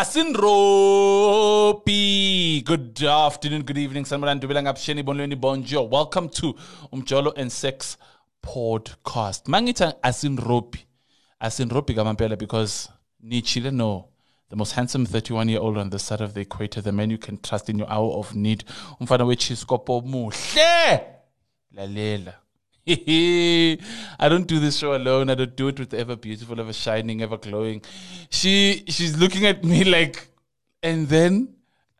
Asin Ropi. Good afternoon, good evening. Sanmaran Dubilang Bonlweni Bonjour. Welcome to Umjolo and Sex Podcast. Mangita Asin Ropi. Asin Ropi Gamampela because ni Chile no. The most handsome 31 year old on the side of the equator, the man you can trust in your hour of need. Umfana wechiskopo muhle. Lalela. I don't do this show alone. I don't do it with ever beautiful, ever shining, ever glowing. She she's looking at me like, and then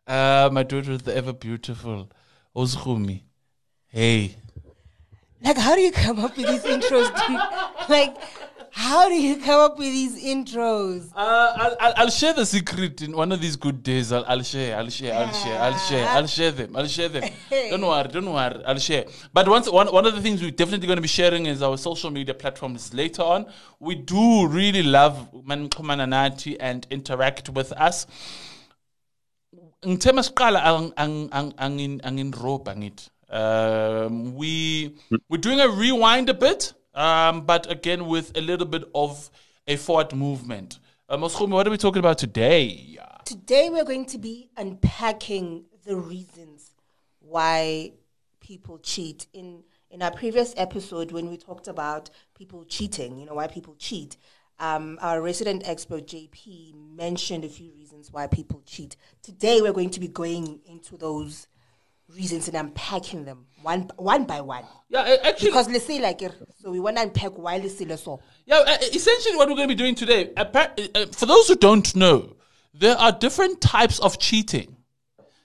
uh, my daughter is the ever beautiful Ozhumi. Hey, Like, how do you come up with these intros? like, how do you come up with these intros? uh, I'll, I'll I'll share the secret in one of these good days. I'll, I'll share. I'll share. I'll share. I'll share. I'll share them. I'll share them. Don't worry. Don't worry. I'll share. But once one one of the things we're definitely going to be sharing is our social media platforms later on. We do really love Mankumananati and interact with us. ngithema siqala ang- ang- ang- angin- anginroba ngithi um we we're doing a rewind a bit um but again with a little bit of a forward movement um what are we talking about today Today, we're going to be unpacking the reasons why people cheat. In in our previous episode, when we talked about people cheating, you know, why people cheat, um, our resident expert JP mentioned a few reasons why people cheat. Today, we're going to be going into those reasons and unpacking them one one by one. yeah actually Because let's say like so we want to unpack why let's say so. Yeah, essentially, what we're going to be doing today, for those who don't know, there are different types of cheating.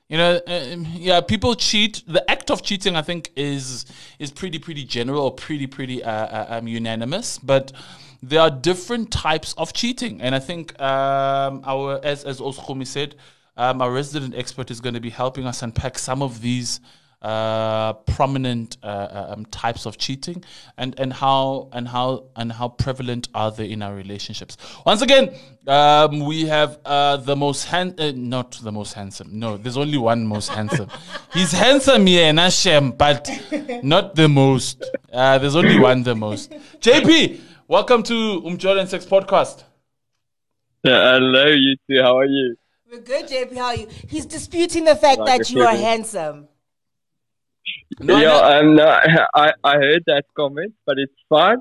You know, um, yeah, people cheat. The act of cheating, I think, is is pretty pretty general or pretty pretty uh, uh, um, unanimous. But there are different types of cheating, and I think um, our as as Oskumi said, um, our resident expert is going to be helping us unpack some of these uh, prominent uh, uh, um, types of cheating and, and how and how and how prevalent are they in our relationships. Once again, um, we have uh, the most hand uh, not the most handsome. No, there's only one most handsome. He's handsome, yeah, not Shem, but not the most. Uh, there's only one the most. JP, welcome to Umjol and Sex Podcast. Hello, you two. How are you? We're good, JP. How are you? He's disputing the fact Like that a you are handsome. No, yeah, no- I'm not. I, I heard that comment, but it's fine.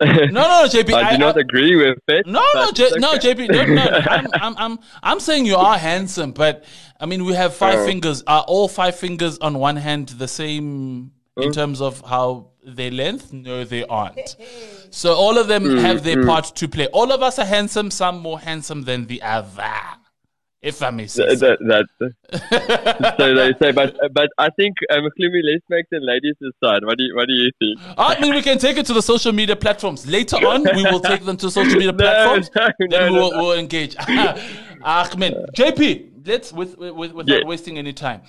No, no, JP. I, do not agree with it. No, no, but J- it's no. JP. No, no. I'm, I'm, I'm, I'm saying you are handsome, but I mean, we have five Oh. fingers. Are all five fingers on one hand the same in hmm? terms of how their length? No, they aren't. So all of them have their mm-hmm. part to play. All of us are handsome. Some more handsome than the other. If I may say. Th- so. that, that, so they say, but but I think um, Klumi, let's make the ladies decide. What do you, what do you think? I mean, we can take it to the social media platforms later on. We will take them to social media platforms. no, then no, we will, no. we'll engage. Ahmed, JP, let's with, with without Yeah. wasting any time.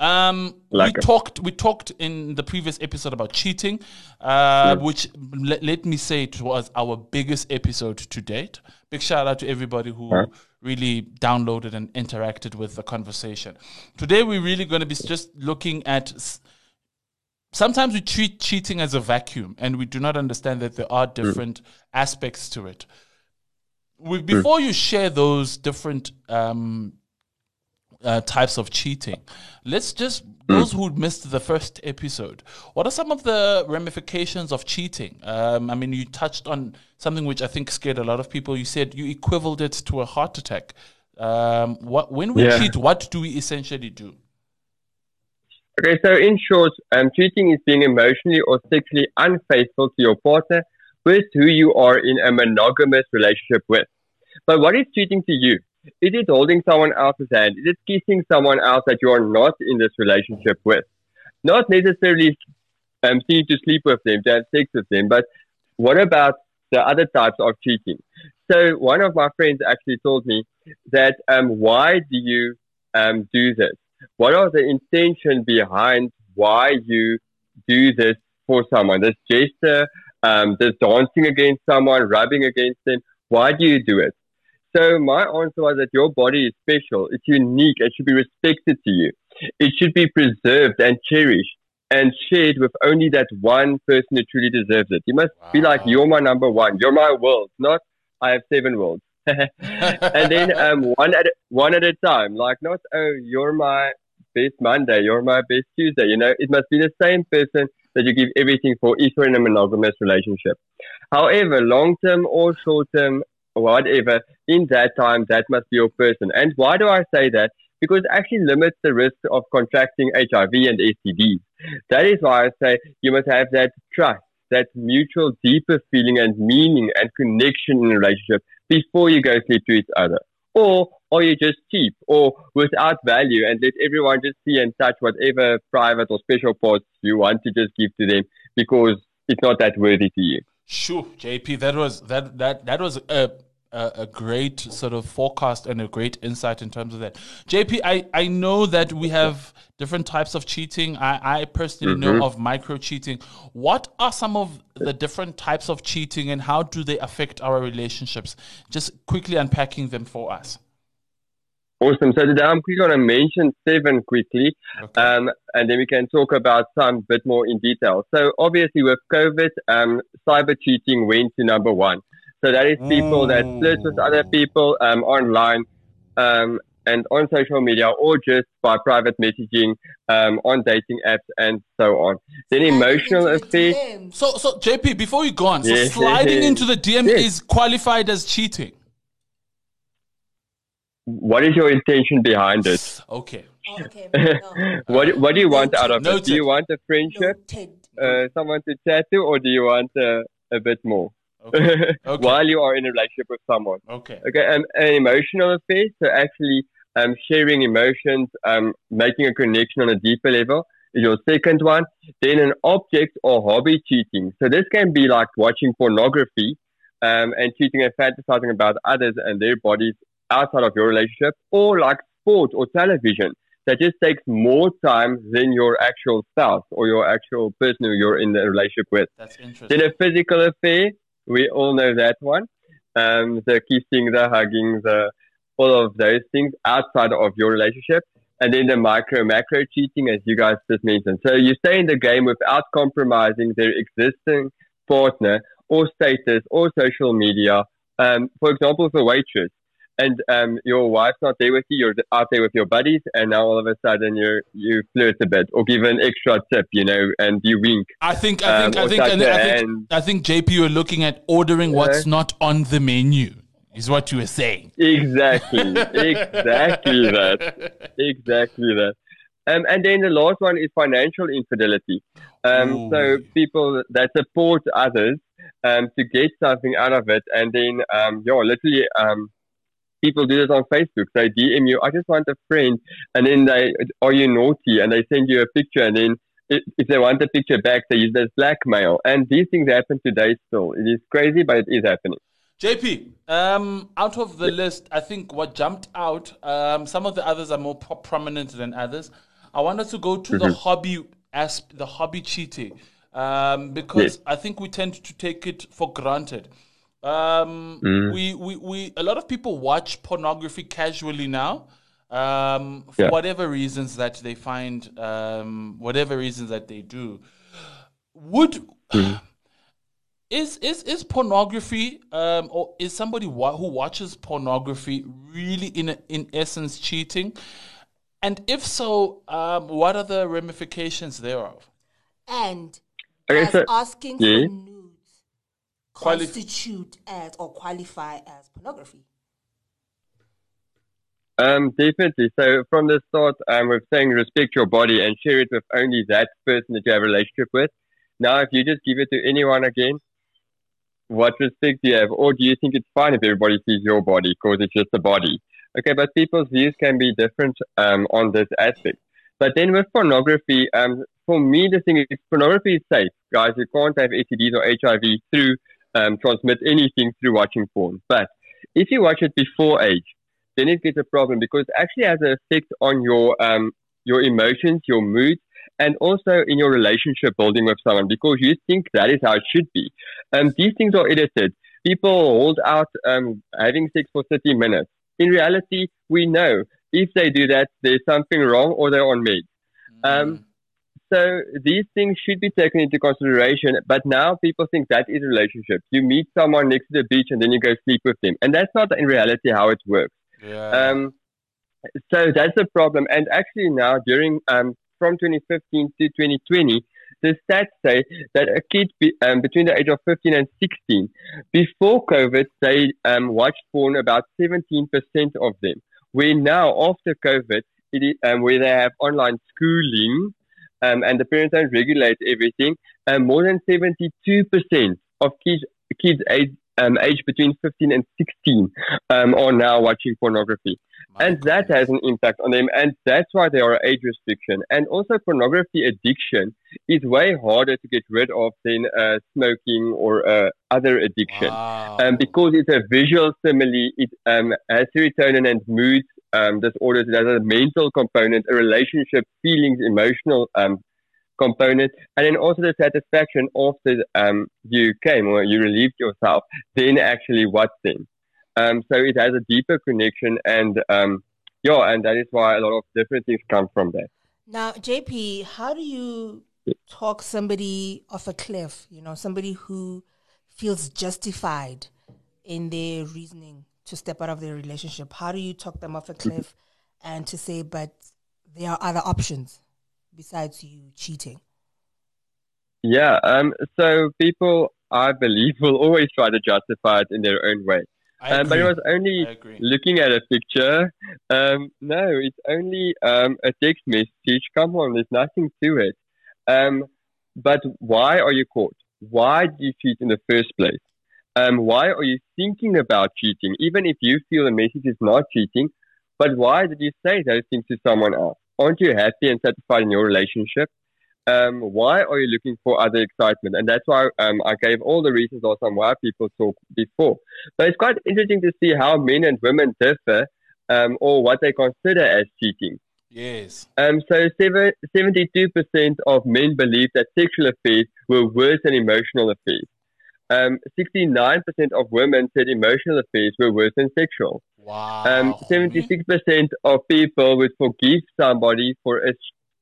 Um, Like we a- talked. We talked in the previous episode about cheating, uh, which let, let me say it was our biggest episode to date. Big shout out to everybody who Huh? Really downloaded and interacted with the conversation. Today, we're really going to be just looking at s- sometimes we treat cheating as a vacuum and we do not understand that there are different aspects to it. We, before you share those different um, uh, types of cheating, let's just, those who missed the first episode, what are some of the ramifications of cheating? Um, I mean, you touched on something which I think scared a lot of people. You said you equivaled it to a heart attack. Um, what, when we Yeah. cheat, what do we essentially do? Okay, so in short, um, cheating is being emotionally or sexually unfaithful to your partner with who you are in a monogamous relationship with. But what is cheating to you? Is it holding someone else's hand? Is it kissing someone else that you are not in this relationship with? Not necessarily um, seeing to sleep with them, to have sex with them, but what about the other types of cheating? So one of my friends actually told me that um, why do you um, do this? What are the intention behind why you do this for someone? This gesture, um, this dancing against someone, rubbing against them. Why do you do it? So my answer was that your body is special. It's unique. It should be respected to you. It should be preserved and cherished and shared with only that one person who truly deserves it. You must be like, you're my number one. You're my world, not I have seven worlds. and then um, one at a, one at a time. Like not oh you're my best Monday, you're my best Tuesday. You know, it must be the same person that you give everything for if you're in a monogamous relationship. However, long term or short term, whatever, in that time, that must be your person. And why do I say that? Because it actually limits the risk of contracting HIV and STDs. That is why I say you must have that trust, that mutual deeper feeling and meaning and connection in a relationship before you go sleep to each other. Or are you just cheap or without value and let everyone just see and touch whatever private or special parts you want to just give to them because it's not that worthy to you? Sure, JP, that was that that that was a a, a, great sort of forecast and a great insight in terms of that. JP, I, I know that we have different types of cheating. I, I personally mm-hmm. know of micro cheating. What are some of the different types of cheating and how do they affect our relationships? Just quickly unpacking them for us. Awesome. So today I'm quickly going to mention seven quickly, okay. um, and then we can talk about some bit more in detail. So obviously with COVID, um, cyber cheating went to number one. So that is people Ooh. that flirt with other people um, online um, and on social media or just by private messaging um, on dating apps and so on. Then emotional affairs. So, so JP, before you go on, so yes, sliding yes, into the DM yes. is qualified as cheating. What is your intention behind it? Okay. Oh, okay. No. what What do you want out of Noted. it? Do you want a friendship, uh, someone to chat to, or do you want uh, a bit more? Okay. Okay. while you are in a relationship with someone. Okay. Okay. Um, an emotional affair, so actually um, sharing emotions, um, making a connection on a deeper level is your second one. Then an object or hobby cheating. So this can be like watching pornography um, and cheating and fantasizing about others and their bodies outside of your relationship, or like sport or television that just takes more time than your actual spouse or your actual person who you're in the relationship with. That's interesting. Then a physical affair we all know that one. Um, the kissing, the hugging, the all of those things outside of your relationship. And then the micro macro cheating, as you guys just mentioned. So you stay in the game without compromising their existing partner or status or social media. Um, for example, for waitress, and um, your wife's not there with you, you're out there with your buddies, and now all of a sudden you you flirt a bit or give an extra tip, you know, and you wink. I think I think um, I, think, I, think I think I think JP, you're looking at ordering what's not on the menu. Is what you were saying. Exactly, exactly that, exactly that. Um, and then the last one is financial infidelity. Um, so people that support others um, to get something out of it, and then um, yeah, literally um, people do this on Facebook. They DM you, I just want a friend, and then they, are you naughty? And they send you a picture, and then if they want the picture back, they use this blackmail. And these things happen today still. It is crazy, but it is happening. JP, um, out of the list, I think what jumped out, um, some of the others are more pro- prominent than others. I wanted to go to mm-hmm. the hobby asp- the hobby cheating, um, because yes. I think we tend to take it for granted. Um, mm. we, we, we, a lot of people watch pornography casually now, um, for yeah. whatever reasons that they find, um, whatever reasons that they do. Would mm. is is is pornography, um, or is somebody wa- who watches pornography really in a, in essence cheating? And if so, um, what are the ramifications thereof? And okay, so, asking yeah. for constitute as or qualify as pornography? Um, definitely. So from the start, um, we're saying respect your body and share it with only that person that you have a relationship with. Now, if you just give it to anyone again, what respect do you have? Or do you think it's fine if everybody sees your body because it's just a body? Okay, but people's views can be different um, on this aspect. But then with pornography, um, for me, the thing is pornography is safe, guys. You can't have STDs or HIV through um, transmit anything through watching porn. But if you watch it before age, then it gets a problem because it actually has an effect on your um, your emotions, your mood, and also in your relationship building with someone because you think that is how it should be. Um, these things are edited. People hold out um, having sex for 30 minutes. In reality, we know if they do that, there's something wrong or they're on meds. Um, so these things should be taken into consideration. But now people think that is a relationship. You meet someone next to the beach and then you go sleep with them, and that's not in reality how it works. Yeah. Um, so that's a problem. And actually now during um, from 2015 to 2020, the stats say that a kid be, um, between the age of 15 and 16, before COVID, they um, watched porn about 17% of them. Where now, after COVID, it is, um, where they have online schooling um, and the parents don't regulate everything, um, more than 72% of kids, kids age, um, age between 15 and 16 um, are now watching pornography. My and that has an impact on them. And that's why there are age restriction. And also pornography addiction is way harder to get rid of than uh, smoking or uh, other addiction. Wow. Um, because it's a visual stimuli, it um, has serotonin and mood um, disorders. It has a mental component, a relationship, feelings, emotional um, component, and then also the satisfaction after um, you came or you relieved yourself. Then actually, what then? Um, so it has a deeper connection, and um, yeah, and that is why a lot of different things come from that. Now, JP, how do you talk somebody off a cliff? You know, somebody who feels justified in their reasoning to step out of their relationship. How do you talk them off a cliff and to say, but there are other options besides you cheating? Yeah. Um, so people, I believe, will always try to justify it in their own way. Um, but it was only looking at a picture. Um, no, it's only um, a text message. Come on, there's nothing to it. Um, but why are you caught? Why did you cheat in the first place? Um, why are you thinking about cheating? Even if you feel the message is not cheating, but why did you say those things to someone else? Aren't you happy and satisfied in your relationship? Um, why are you looking for other excitement? And that's why um, I gave all the reasons also on why people talk before. But it's quite interesting to see how men and women differ um, or what they consider as cheating. Yes. Um, so seven, 72% of men believe that sexual affairs were worse than emotional affairs. Um, 69% of women said emotional affairs were worse than sexual. Wow. Um, 76% of people would forgive somebody for a,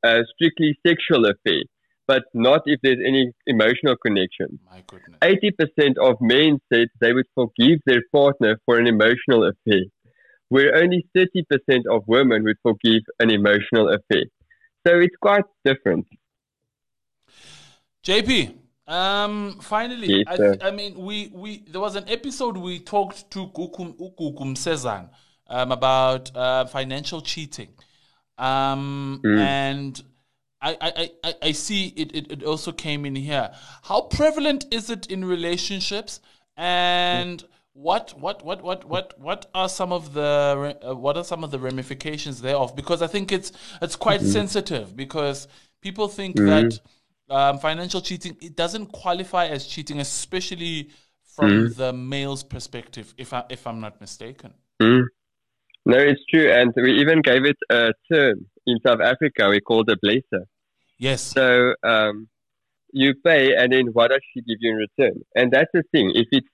a strictly sexual affair, but not if there's any emotional connection. My goodness. 80% of men said they would forgive their partner for an emotional affair, where only 30% of women would forgive an emotional affair. So it's quite different. JP, um, finally, Yes, I. I mean, we, we there was an episode we talked to Gukum Ukukum Sezan um, about uh, financial cheating, um, Mm. and I, I, I- I, see it, it. It also came in here. How prevalent is it in relationships, and what what what what what what are some of the uh, what are some of the ramifications thereof? Because I think it's it's quite Mm-hmm. sensitive because people think that um, financial cheating it doesn't qualify as cheating, especially from Mm. the male's perspective. If I if I'm not mistaken. Mm. No, it's true. And we even gave it a term in South Africa. We called it blesser. Yes. So um, you pay, and then what does she give you in return? And that's the thing. If it's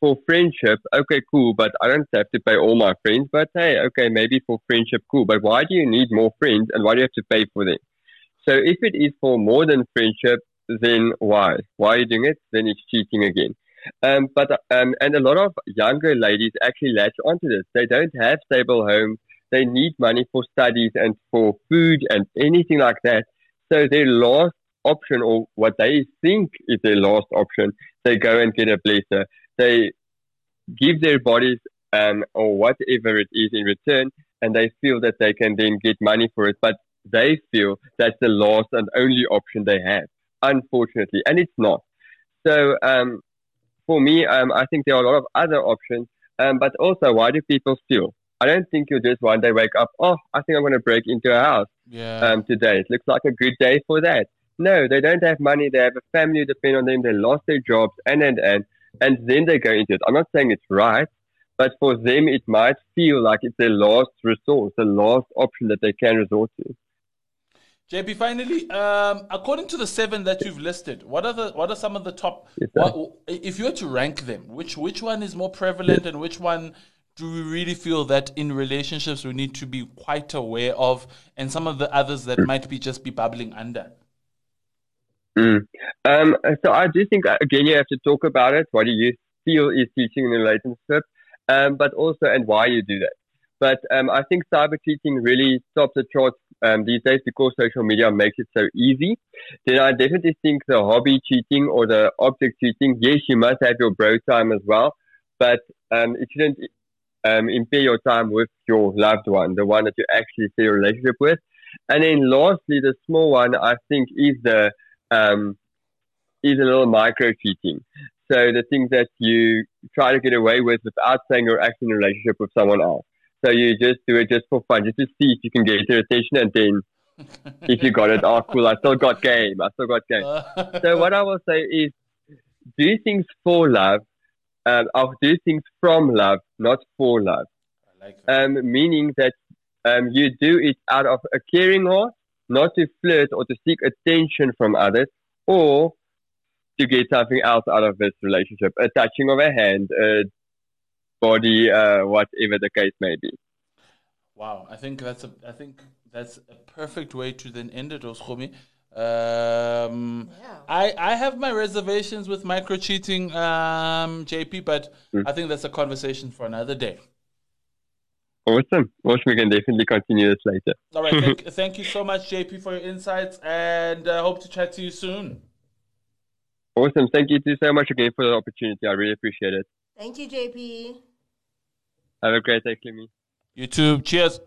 for friendship, okay, cool, but I don't have to pay all my friends. But hey, okay, maybe for friendship, cool. But why do you need more friends, and why do you have to pay for them? So if it is for more than friendship, then why? Why are you doing it? Then it's cheating again. Um, but um, and a lot of younger ladies actually latch onto this. They don't have stable homes. They need money for studies and for food and anything like that. So their last option, or what they think is their last option, they go and get a blesser. They give their bodies um, or whatever it is in return, and they feel that they can then get money for it. But they feel that's the last and only option they have, unfortunately, and it's not. So um, for me, um, I think there are a lot of other options. Um, but also, why do people steal? I don't think you just one day wake up, oh, I think I'm going to break into a house Yeah. um, today. It looks like a good day for that. No, they don't have money. They have a family who depend on them. They lost their jobs and, and, and, and then they go into it. I'm not saying it's right, but for them, it might feel like it's their last resource, the last option that they can resort to. JP, finally, um, according to the seven that you've listed, what are the what are some of the top? Yes, what, if you were to rank them, which which one is more prevalent, and which one do we really feel that in relationships we need to be quite aware of, and some of the others that might be just be bubbling under? Mm. Um, so I do think uh, again you have to talk about it. What do you feel is cheating in a relationship, um, but also and why you do that. But um, I think cyber cheating really tops the charts um, these days because social media makes it so easy. Then I definitely think the hobby cheating or the object cheating. Yes, you must have your bro time as well, but um, it shouldn't um, impair your time with your loved one, the one that you actually see a relationship with. And then lastly, the small one I think is the um, is a little micro cheating. So the things that you try to get away with without saying you're actually in a relationship with someone else. So you just do it just for fun, just to see if you can get their attention, and then if you got it, oh cool, I still got game, I still got game. so what I will say is, do things for love, um, or do things from love, not for love. Like Um, meaning that um, you do it out of a caring heart, not to flirt or to seek attention from others, or to get something else out of this relationship, a touching of a hand, a body, uh, whatever the case may be. Wow, I think that's a I think that's a perfect way to then end it, Oskhomi. Um, Yeah. I I have my reservations with micro cheating, um, JP, but Mm. I think that's a conversation for another day. Awesome. Awesome. We can definitely continue this later. All right, thank, thank you so much, JP, for your insights, and uh, hope to chat to you soon. Awesome. Thank you so much again for the opportunity. I really appreciate it. Thank you, JP. Have a great day, Clemmy. YouTube, cheers.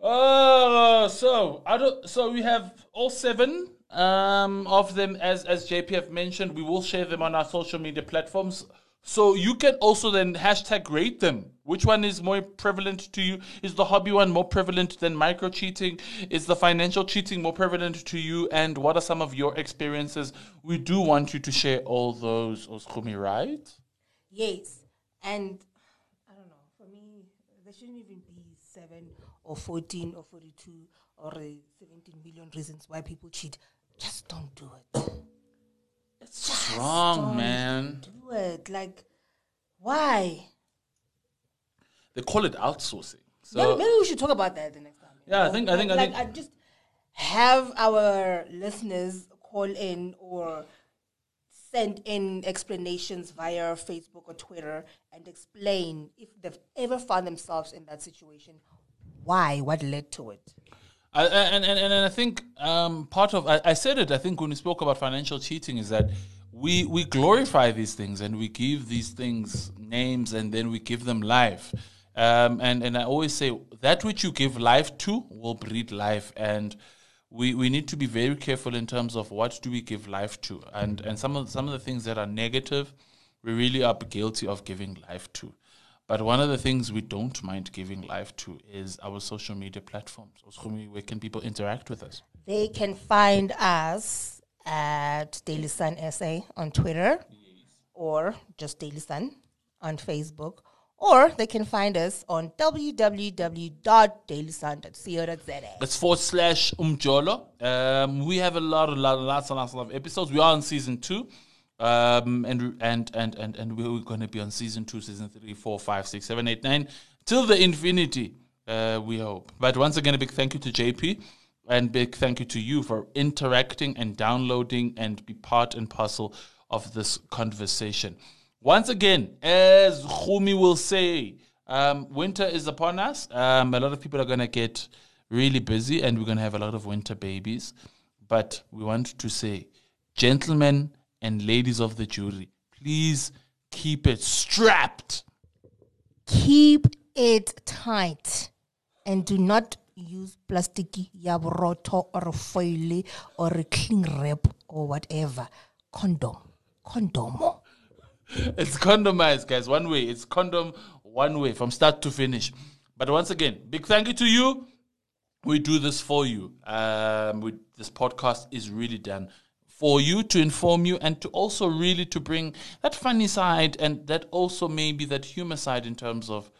Oh, so I don't. So we have all seven um, of them, as as JP have mentioned. We will share them on our social media platforms. So you can also then hashtag rate them. Which one is more prevalent to you? Is the hobby one more prevalent than micro cheating? Is the financial cheating more prevalent to you? And what are some of your experiences? We do want you to share all those, Oskumi, right? Yes. And I don't know, for me, there shouldn't even be seven or 14 or 42 or uh, 17 million reasons why people cheat. Just don't do it. It's wrong, don't man. Do it. Like, why? They call it outsourcing. So maybe, maybe we should talk about that the next time. Yeah, I think- I think- I like, think- I just have our listeners call in or send in explanations via Facebook or Twitter and explain if they've ever found themselves in that situation, why, what led to it. I, and, and and I think um, part of I, I said it. I think when we spoke about financial cheating, is that we we glorify these things and we give these things names and then we give them life. Um, and and I always say that which you give life to will breed life, and we we need to be very careful in terms of what do we give life to, and mm-hmm. and some of some of the things that are negative, we really are guilty of giving life to. But one of the things we don't mind giving life to is our social media platforms. Where can people interact with us? They can find us at Daily Sun SA on Twitter or just Daily Sun on Facebook. Or they can find us on www.dailysun.co.za. It's forward slash umjolo. Um, we have a lot, a lot, lots and lots of episodes. We are on season two. Um, and, and, and, and, and we're going to be on season two, season three, four, five, six, seven, eight, nine, till the infinity, uh, we hope. But once again, a big thank you to JP and big thank you to you for interacting and downloading and be part and parcel of this conversation. Once again, as Khumi will say, um, winter is upon us. Um, a lot of people are going to get really busy and we're going to have a lot of winter babies. But we want to say, gentlemen and ladies of the jury, please keep it strapped. Keep it tight and do not use plastic yabroto or foil or a cling wrap or whatever. Condom. Condomo. It's condomized, guys. One way. It's condom one way from start to finish. But once again, big thank you to you. We do this for you. Um, we, this podcast is really done for you to inform you and to also really to bring that funny side and that also maybe that humor side in terms of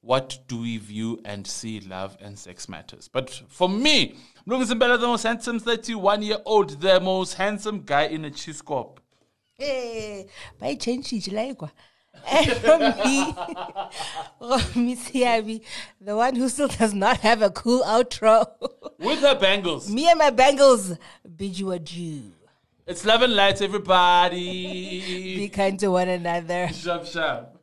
what do we view and see love and sex matters. But for me, Mlungu Zimbela, the most handsome 31 year old, the most handsome guy in a cheese corp. Hey, by change it like And from me, Romy Siabi, the one who still does not have a cool outro. With her bangles. me and my bangles bid you adieu. It's love and light, everybody. Be kind to one another. Shop, shop.